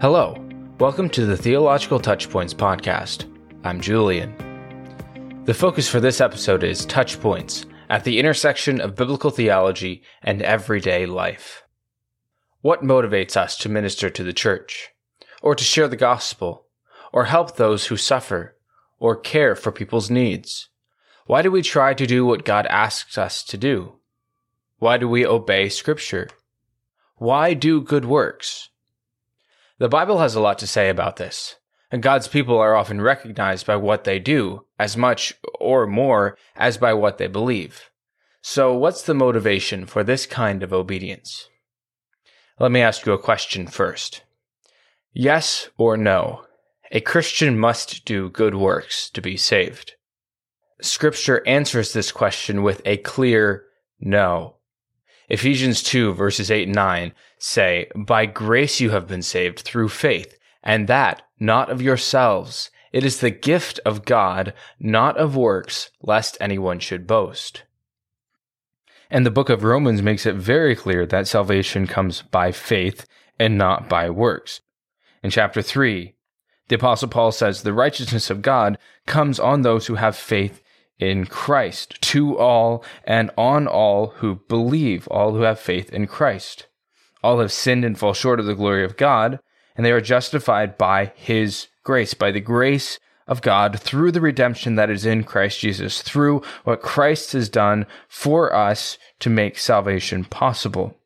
Hello, welcome to the Theological Touchpoints podcast. I'm Julian. The focus for this episode is Touchpoints at the intersection of biblical theology and everyday life. What motivates us to minister to the church, or to share the gospel, or help those who suffer, or care for people's needs? Why do we try to do what God asks us to do? Why do we obey Scripture? Why do good works? The Bible has a lot to say about this, and God's people are often recognized by what they do as much or more as by what they believe. So, what's the motivation for this kind of obedience? Let me ask you a question first. Yes or no? A Christian must do good works to be saved. Scripture answers this question with a clear no. Ephesians 2 verses 8 and 9 say, By grace you have been saved through faith, and that not of yourselves. It is the gift of God, not of works, lest anyone should boast. And the book of Romans makes it very clear that salvation comes by faith and not by works. In chapter 3, the apostle Paul says the righteousness of God comes on those who have faith in Christ to all and on all who believe, all who have faith in Christ. All have sinned and fall short of the glory of God, and they are justified by his grace, by the grace of God through the redemption that is in Christ Jesus, through what Christ has done for us to make salvation possible.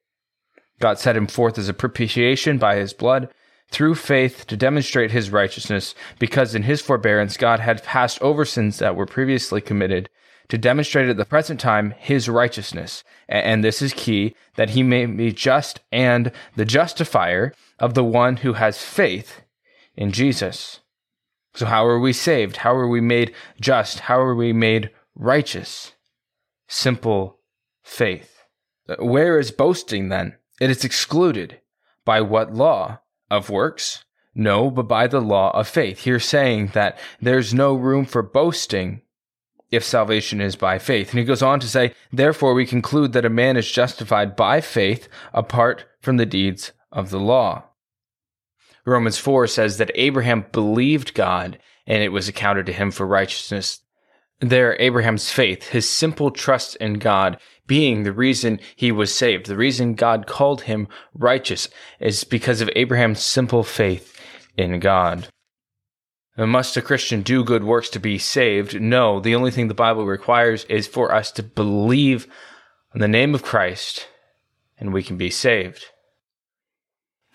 God set him forth as a propitiation by his blood through faith to demonstrate his righteousness, because in his forbearance God had passed over sins that were previously committed, to demonstrate at the present time his righteousness. And this is key, that he may be just and the justifier of the one who has faith in Jesus. So how are we saved? How are we made just? How are we made righteous? Simple faith. Uh, where is boasting then? It is excluded. By what law? Of works? No, but by the law of faith. Here saying that there's no room for boasting if salvation is by faith. And he goes on to say, therefore we conclude that a man is justified by faith apart from the deeds of the law. Romans 4 says that Abraham believed God and it was accounted to him for righteousness. There, Abraham's faith, his simple trust in God, being the reason he was saved, the reason God called him righteous, is because of Abraham's simple faith in God. Must a Christian do good works to be saved? No, the only thing the Bible requires is for us to believe in the name of Christ, and we can be saved.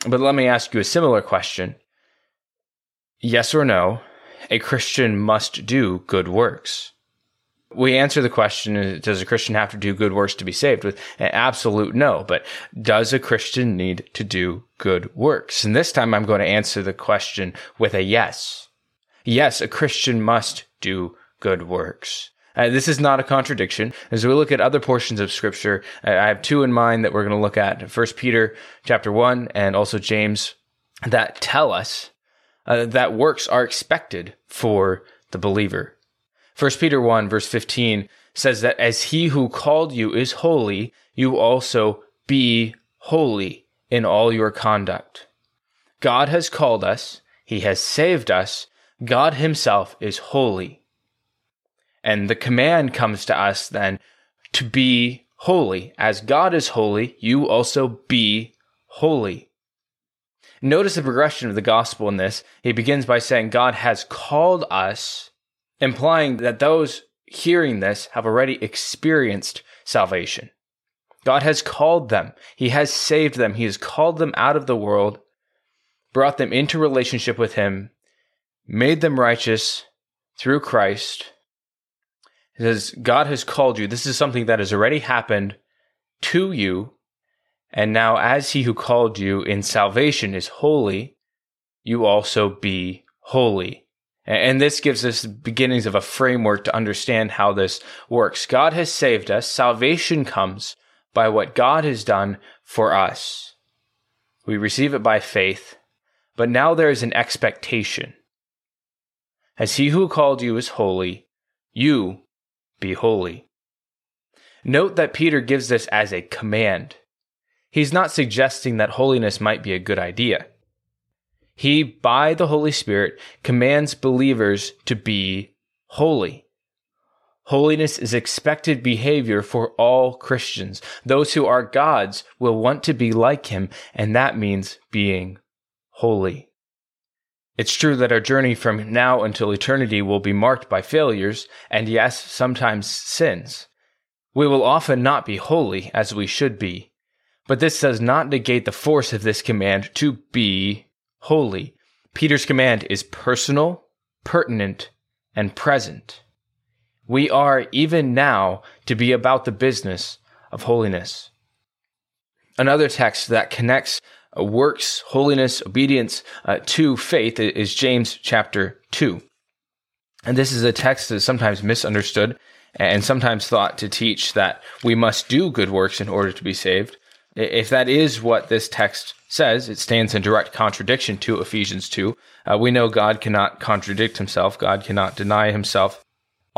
But let me ask you a similar question. Yes or no, a Christian must do good works? We answer the question, does a Christian have to do good works to be saved? With an absolute no. But does a Christian need to do good works? And this time I'm going to answer the question with a yes. Yes, a Christian must do good works. Uh, this is not a contradiction. As we look at other portions of scripture, I have two in mind that we're going to look at. First Peter chapter one and also James that tell us uh, that works are expected for the believer. 1 Peter 1 verse 15 says that as he who called you is holy, you also be holy in all your conduct. God has called us. He has saved us. God himself is holy. And the command comes to us then to be holy. As God is holy, you also be holy. Notice the progression of the gospel in this. He begins by saying God has called us implying that those hearing this have already experienced salvation. God has called them. He has saved them. He has called them out of the world, brought them into relationship with Him, made them righteous through Christ. He says, God has called you. This is something that has already happened to you. And now, as He who called you in salvation is holy, you also be holy. And this gives us beginnings of a framework to understand how this works. God has saved us. Salvation comes by what God has done for us. We receive it by faith, but now there is an expectation. As he who called you is holy, you be holy. Note that Peter gives this as a command. He's not suggesting that holiness might be a good idea. He, by the Holy Spirit, commands believers to be holy. Holiness is expected behavior for all Christians. Those who are God's will want to be like Him, and that means being holy. It's true that our journey from now until eternity will be marked by failures, and yes, sometimes sins. We will often not be holy as we should be. But this does not negate the force of this command to be holy. Peter's command is personal, pertinent, and present. We are, even now, to be about the business of holiness. Another text that connects uh, works, holiness, obedience uh, to faith is James chapter 2. And this is a text that is sometimes misunderstood and sometimes thought to teach that we must do good works in order to be saved. If that is what this text says, it stands in direct contradiction to Ephesians 2. Uh, we know God cannot contradict himself, God cannot deny himself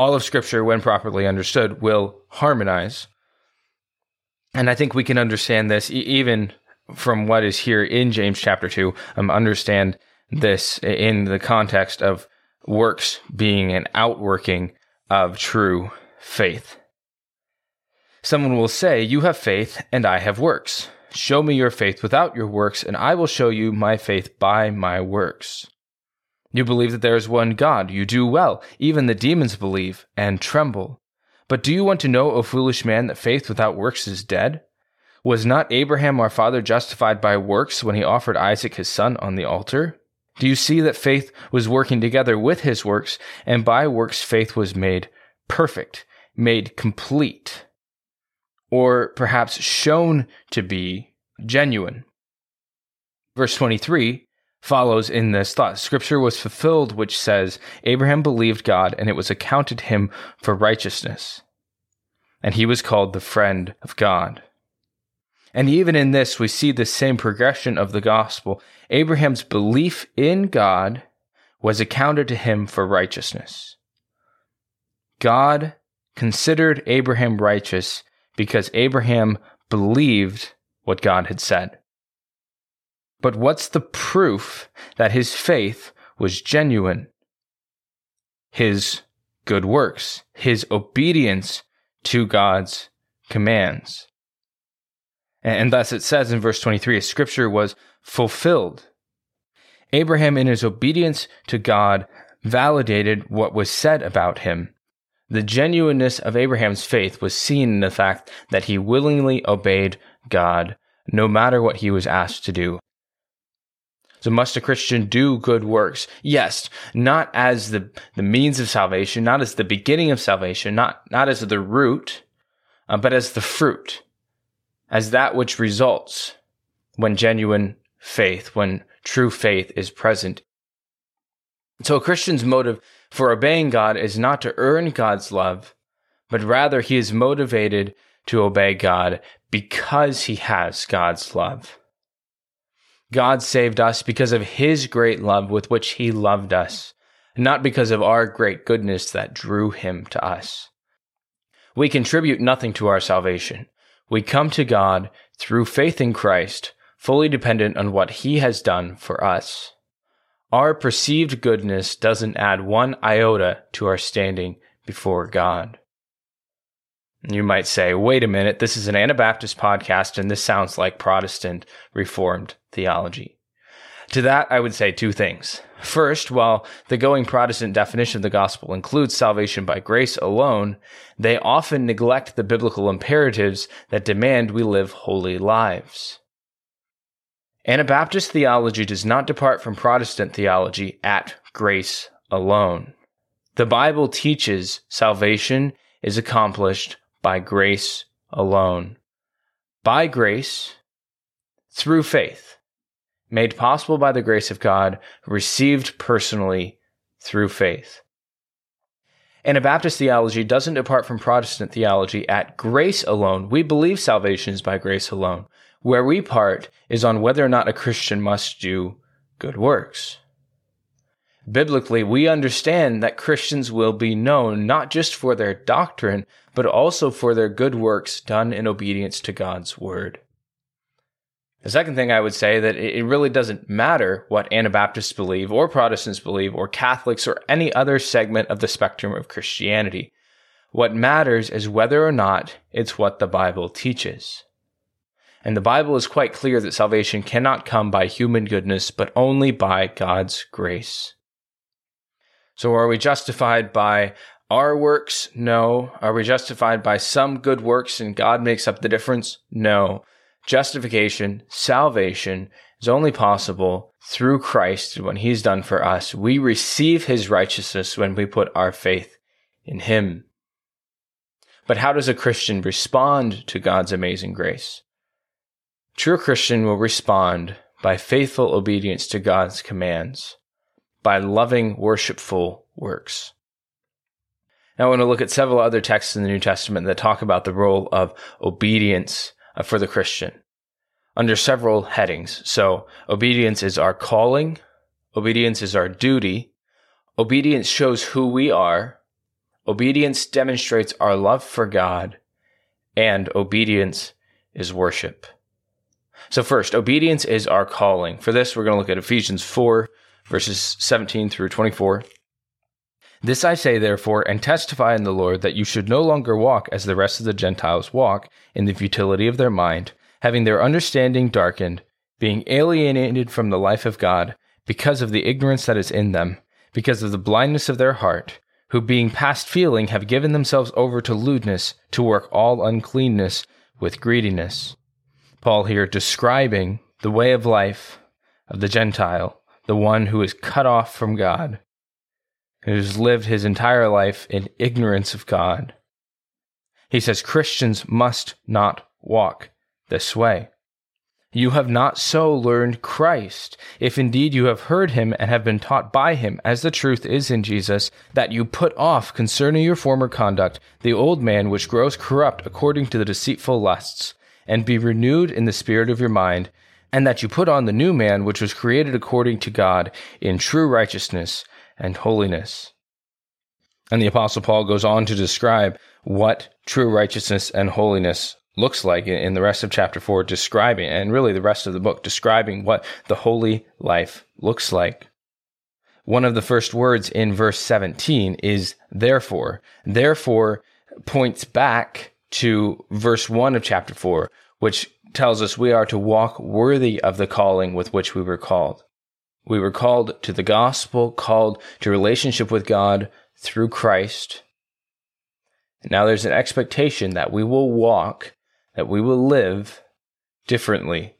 all of Scripture, when properly understood, will harmonize. And I think we can understand this e- even from what is here in James chapter 2, um, understand this in the context of works being an outworking of true faith. Someone will say, You have faith, and I have works. Show me your faith without your works, and I will show you my faith by my works. You believe that there is one God. You do well. Even the demons believe and tremble. But do you want to know, O foolish man, that faith without works is dead? Was not Abraham our father justified by works when he offered Isaac his son on the altar? Do you see that faith was working together with his works, and by works faith was made perfect, made complete, or perhaps shown to be genuine? Verse 23 follows in this thought. Scripture was fulfilled, which says, Abraham believed God, and it was accounted him for righteousness. And he was called the friend of God. And even in this, we see the same progression of the gospel. Abraham's belief in God was accounted to him for righteousness. God considered Abraham righteous because Abraham believed what God had said. But what's the proof that his faith was genuine? His good works, his obedience to God's commands. And thus it says in verse 23 a scripture was fulfilled. Abraham, in his obedience to God, validated what was said about him. The genuineness of Abraham's faith was seen in the fact that he willingly obeyed God no matter what he was asked to do. So must a Christian do good works? Yes, not as the, the means of salvation, not as the beginning of salvation, not, not as the root, uh, but as the fruit, as that which results when genuine faith, when true faith is present. So a Christian's motive for obeying God is not to earn God's love, but rather he is motivated to obey God because he has God's love. God saved us because of his great love with which he loved us, not because of our great goodness that drew him to us. We contribute nothing to our salvation. We come to God through faith in Christ, fully dependent on what he has done for us. Our perceived goodness doesn't add one iota to our standing before God. You might say, wait a minute, this is an Anabaptist podcast and this sounds like Protestant Reformed theology. To that, I would say two things. First, while the going Protestant definition of the gospel includes salvation by grace alone, they often neglect the biblical imperatives that demand we live holy lives. Anabaptist theology does not depart from Protestant theology at grace alone. The Bible teaches salvation is accomplished by grace alone. By grace, through faith, made possible by the grace of God, received personally through faith. Anabaptist theology doesn't depart from Protestant theology at grace alone. We believe salvation is by grace alone. Where we part is on whether or not a Christian must do good works. Biblically, we understand that Christians will be known not just for their doctrine, but also for their good works done in obedience to God's word. The second thing I would say that it really doesn't matter what Anabaptists believe or Protestants believe or Catholics or any other segment of the spectrum of Christianity. What matters is whether or not it's what the Bible teaches. And the Bible is quite clear that salvation cannot come by human goodness, but only by God's grace. So are we justified by our works? No. Are we justified by some good works and God makes up the difference? No. Justification, salvation is only possible through Christ when he's done for us. We receive his righteousness when we put our faith in him. But how does a Christian respond to God's amazing grace? True Christian will respond by faithful obedience to God's commands, by loving worshipful works. Now I want to look at several other texts in the New Testament that talk about the role of obedience uh, for the Christian under several headings. So obedience is our calling. Obedience is our duty. Obedience shows who we are. Obedience demonstrates our love for God and obedience is worship. So first, obedience is our calling. For this, we're going to look at Ephesians 4 verses 17 through 24. This I say, therefore, and testify in the Lord that you should no longer walk as the rest of the Gentiles walk in the futility of their mind, having their understanding darkened, being alienated from the life of God because of the ignorance that is in them, because of the blindness of their heart, who being past feeling have given themselves over to lewdness, to work all uncleanness with greediness. Paul here describing the way of life of the Gentile, the one who is cut off from God who's lived his entire life in ignorance of God. He says Christians must not walk this way. You have not so learned Christ, if indeed you have heard him and have been taught by him, as the truth is in Jesus, that you put off concerning your former conduct the old man which grows corrupt according to the deceitful lusts, and be renewed in the spirit of your mind, and that you put on the new man which was created according to God in true righteousness and holiness. And the Apostle Paul goes on to describe what true righteousness and holiness looks like in the rest of chapter 4, describing, and really the rest of the book, describing what the holy life looks like. One of the first words in verse 17 is therefore. Therefore points back to verse 1 of chapter 4, which tells us we are to walk worthy of the calling with which we were called. We were called to the gospel, called to relationship with God through Christ. Now there's an expectation that we will walk, that we will live differently.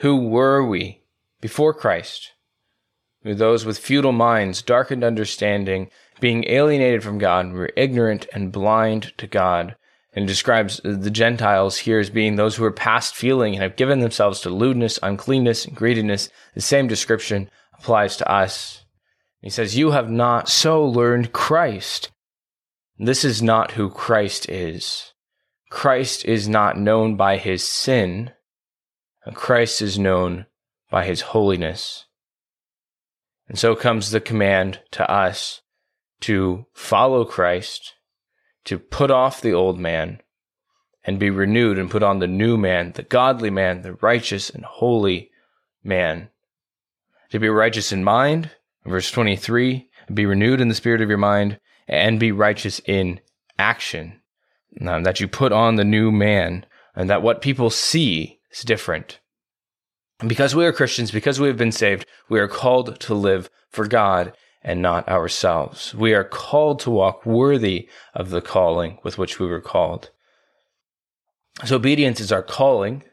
Who were we before Christ? We were those with futile minds, darkened understanding, being alienated from God, we were ignorant and blind to God and describes the Gentiles here as being those who are past feeling and have given themselves to lewdness, uncleanness, and greediness. The same description applies to us. He says, You have not so learned Christ. This is not who Christ is. Christ is not known by his sin. Christ is known by his holiness. And so comes the command to us to follow Christ to put off the old man and be renewed and put on the new man, the godly man, the righteous and holy man. To be righteous in mind, verse 23, be renewed in the spirit of your mind, and be righteous in action. Um, that you put on the new man, and that what people see is different. And because we are Christians, because we have been saved, we are called to live for God and not ourselves. We are called to walk worthy of the calling with which we were called. So obedience is our calling.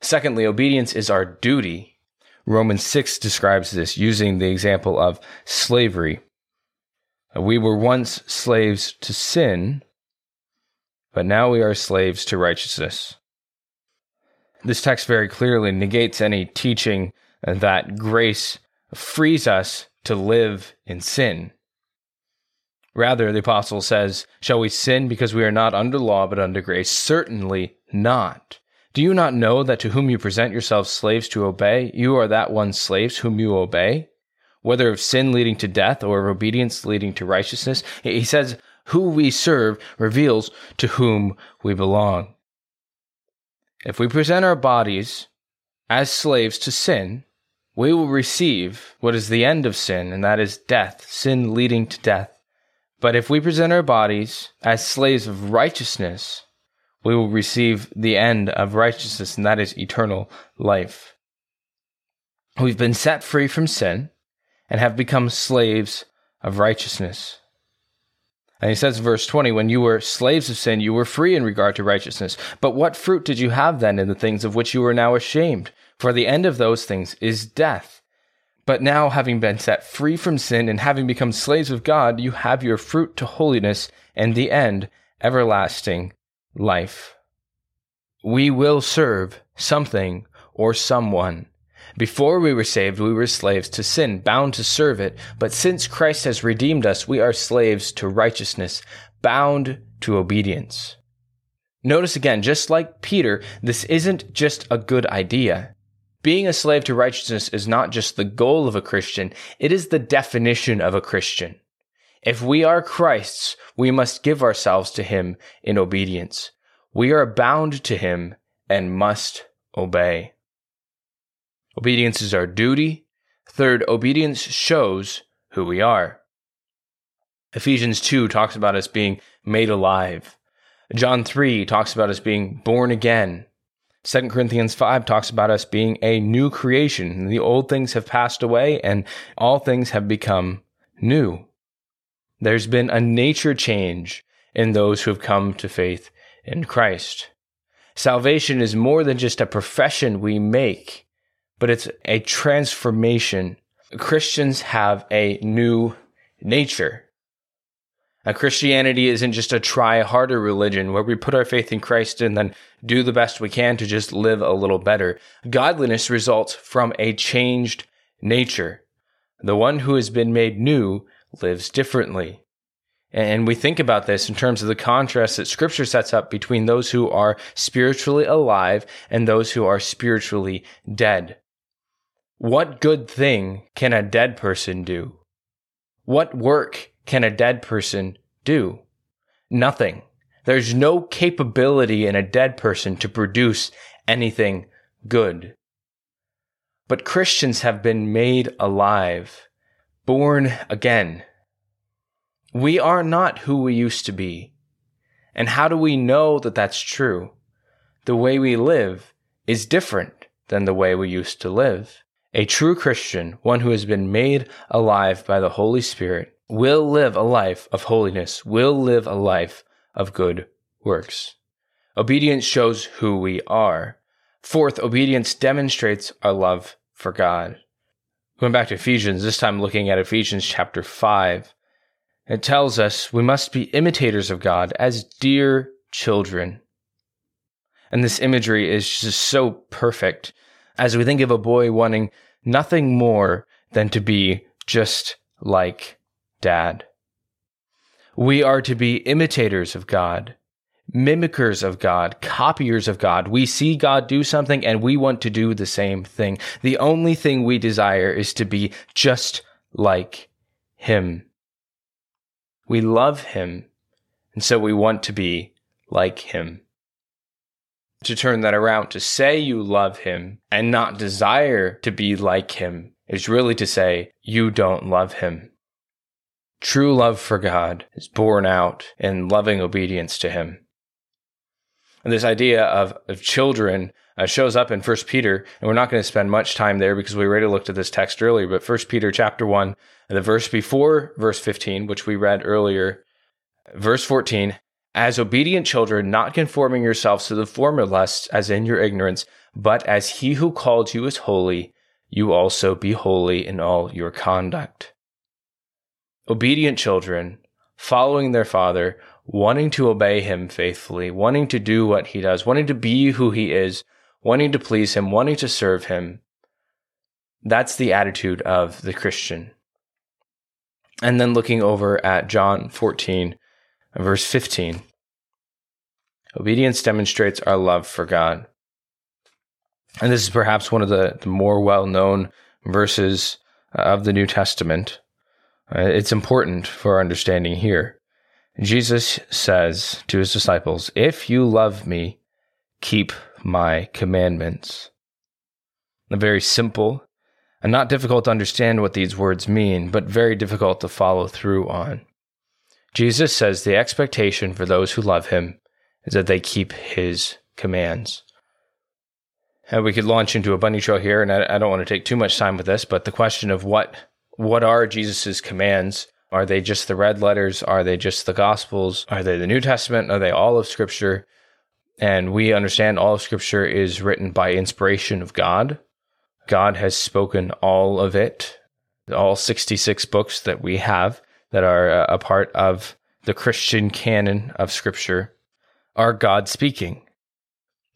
Secondly, obedience is our duty. Romans 6 describes this using the example of slavery. We were once slaves to sin, but now we are slaves to righteousness. This text very clearly negates any teaching that grace frees us to live in sin. Rather, the apostle says, Shall we sin because we are not under law but under grace? Certainly not. Do you not know that to whom you present yourselves slaves to obey, you are that one slaves whom you obey? Whether of sin leading to death or of obedience leading to righteousness, he says, Who we serve reveals to whom we belong. If we present our bodies as slaves to sin, we will receive what is the end of sin, and that is death, sin leading to death. But if we present our bodies as slaves of righteousness, we will receive the end of righteousness, and that is eternal life. We've been set free from sin and have become slaves of righteousness. And he says, verse 20, when you were slaves of sin, you were free in regard to righteousness. But what fruit did you have then in the things of which you are now ashamed? For the end of those things is death. But now, having been set free from sin and having become slaves of God, you have your fruit to holiness and the end, everlasting life. We will serve something or someone. Before we were saved, we were slaves to sin, bound to serve it. But since Christ has redeemed us, we are slaves to righteousness, bound to obedience. Notice again, just like Peter, this isn't just a good idea. Being a slave to righteousness is not just the goal of a Christian, it is the definition of a Christian. If we are Christ's, we must give ourselves to Him in obedience. We are bound to Him and must obey. Obedience is our duty. Third, obedience shows who we are. Ephesians 2 talks about us being made alive. John 3 talks about us being born again. 2 Corinthians 5 talks about us being a new creation. The old things have passed away and all things have become new. There's been a nature change in those who have come to faith in Christ. Salvation is more than just a profession we make but it's a transformation. Christians have a new nature. Now, Christianity isn't just a try harder religion where we put our faith in Christ and then do the best we can to just live a little better. Godliness results from a changed nature. The one who has been made new lives differently. And we think about this in terms of the contrast that scripture sets up between those who are spiritually alive and those who are spiritually dead. What good thing can a dead person do? What work can a dead person do? Nothing. There's no capability in a dead person to produce anything good. But Christians have been made alive, born again. We are not who we used to be. And how do we know that that's true? The way we live is different than the way we used to live. A true Christian, one who has been made alive by the Holy Spirit, will live a life of holiness, will live a life of good works. Obedience shows who we are. Fourth, obedience demonstrates our love for God. Going back to Ephesians, this time looking at Ephesians chapter 5, it tells us we must be imitators of God as dear children. And this imagery is just so perfect as we think of a boy wanting nothing more than to be just like dad. We are to be imitators of God, mimickers of God, copiers of God. We see God do something and we want to do the same thing. The only thing we desire is to be just like Him. We love Him, and so we want to be like Him to turn that around to say you love him and not desire to be like him is really to say you don't love him. True love for God is born out in loving obedience to him. And this idea of, of children uh, shows up in 1 Peter, and we're not going to spend much time there because we already looked at this text earlier, but 1 Peter chapter 1, the verse before verse 15, which we read earlier, verse 14, as obedient children, not conforming yourselves to the former lusts as in your ignorance, but as he who called you is holy, you also be holy in all your conduct. Obedient children, following their father, wanting to obey him faithfully, wanting to do what he does, wanting to be who he is, wanting to please him, wanting to serve him. That's the attitude of the Christian. And then looking over at John 14, Verse 15 Obedience demonstrates our love for God. And this is perhaps one of the, the more well known verses of the New Testament. It's important for our understanding here. Jesus says to his disciples, If you love me, keep my commandments. A very simple and not difficult to understand what these words mean, but very difficult to follow through on. Jesus says the expectation for those who love him is that they keep his commands. And we could launch into a bunny trail here, and I, I don't want to take too much time with this, but the question of what what are Jesus's commands? Are they just the red letters? Are they just the Gospels? Are they the New Testament? Are they all of Scripture? And we understand all of Scripture is written by inspiration of God. God has spoken all of it, all 66 books that we have that are uh, a part of the Christian canon of Scripture are God speaking.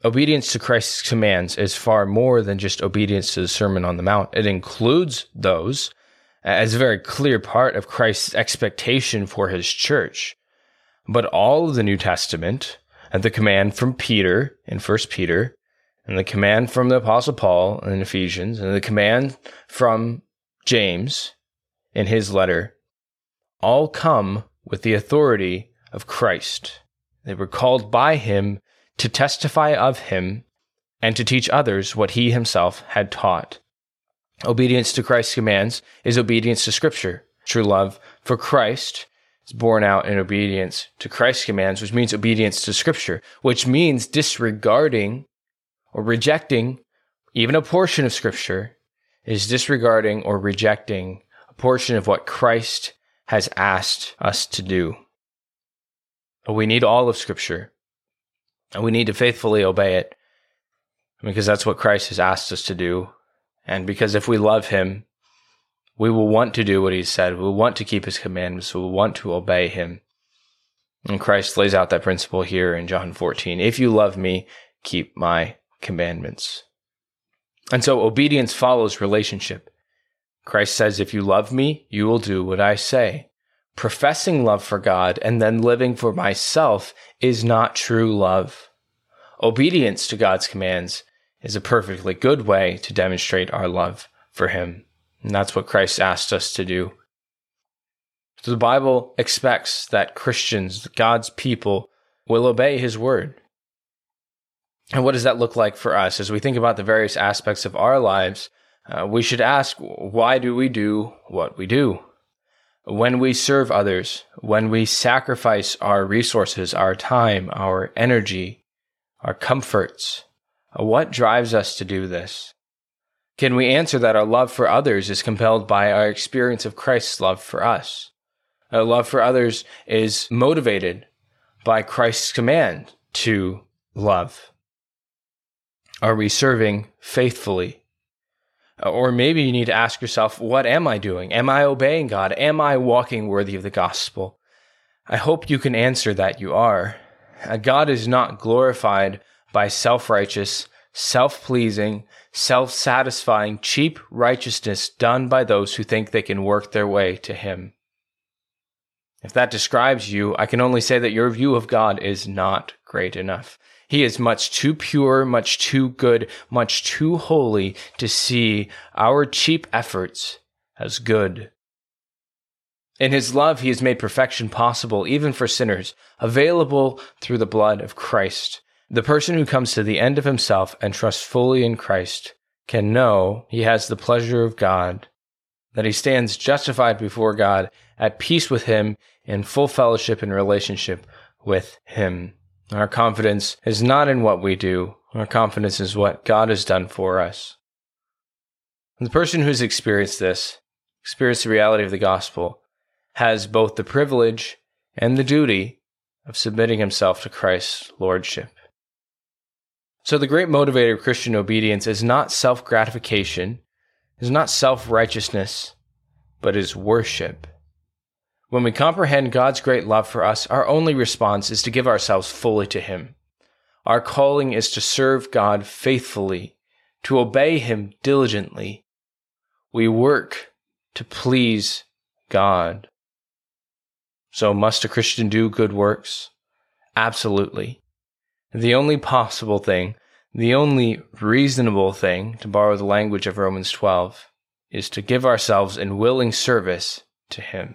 Obedience to Christ's commands is far more than just obedience to the Sermon on the Mount. It includes those as a very clear part of Christ's expectation for his church. But all of the New Testament, and the command from Peter in First Peter, and the command from the Apostle Paul in Ephesians, and the command from James in his letter, all come with the authority of Christ. They were called by him to testify of him and to teach others what he himself had taught. Obedience to Christ's commands is obedience to Scripture. True love for Christ is born out in obedience to Christ's commands, which means obedience to Scripture, which means disregarding or rejecting even a portion of Scripture is disregarding or rejecting a portion of what Christ has asked us to do. But we need all of Scripture, and we need to faithfully obey it because that's what Christ has asked us to do and because if we love him, we will want to do what he said. We will want to keep his commandments. We will want to obey him. And Christ lays out that principle here in John 14. If you love me, keep my commandments. And so obedience follows relationship. Christ says, if you love me, you will do what I say. Professing love for God and then living for myself is not true love. Obedience to God's commands is a perfectly good way to demonstrate our love for Him. And that's what Christ asked us to do. So the Bible expects that Christians, God's people, will obey His word. And what does that look like for us? As we think about the various aspects of our lives, uh, we should ask, why do we do what we do? When we serve others, when we sacrifice our resources, our time, our energy, our comforts, what drives us to do this? Can we answer that our love for others is compelled by our experience of Christ's love for us? Our love for others is motivated by Christ's command to love. Are we serving faithfully? Or maybe you need to ask yourself, what am I doing? Am I obeying God? Am I walking worthy of the gospel? I hope you can answer that you are. Uh, God is not glorified by self righteous, self pleasing, self satisfying, cheap righteousness done by those who think they can work their way to Him. If that describes you, I can only say that your view of God is not great enough. He is much too pure, much too good, much too holy to see our cheap efforts as good. In his love, he has made perfection possible, even for sinners, available through the blood of Christ. The person who comes to the end of himself and trusts fully in Christ can know he has the pleasure of God, that he stands justified before God, at peace with him, in full fellowship and relationship with him. Our confidence is not in what we do, our confidence is what God has done for us. And the person who's experienced this, experienced the reality of the gospel, has both the privilege and the duty of submitting himself to Christ's lordship. So, the great motivator of Christian obedience is not self gratification, is not self righteousness, but is worship. When we comprehend God's great love for us, our only response is to give ourselves fully to Him. Our calling is to serve God faithfully, to obey Him diligently. We work to please God. So, must a Christian do good works? Absolutely. The only possible thing, the only reasonable thing, to borrow the language of Romans 12, is to give ourselves in willing service to Him.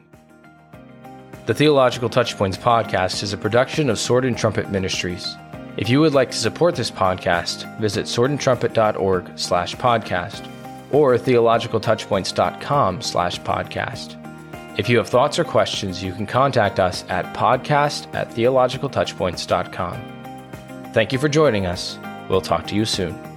The Theological Touchpoints podcast is a production of Sword and Trumpet Ministries. If you would like to support this podcast, visit swordandtrumpet.org slash podcast or theologicaltouchpoints.com slash podcast. If you have thoughts or questions, you can contact us at podcast at theologicaltouchpoints.com. Thank you for joining us. We'll talk to you soon.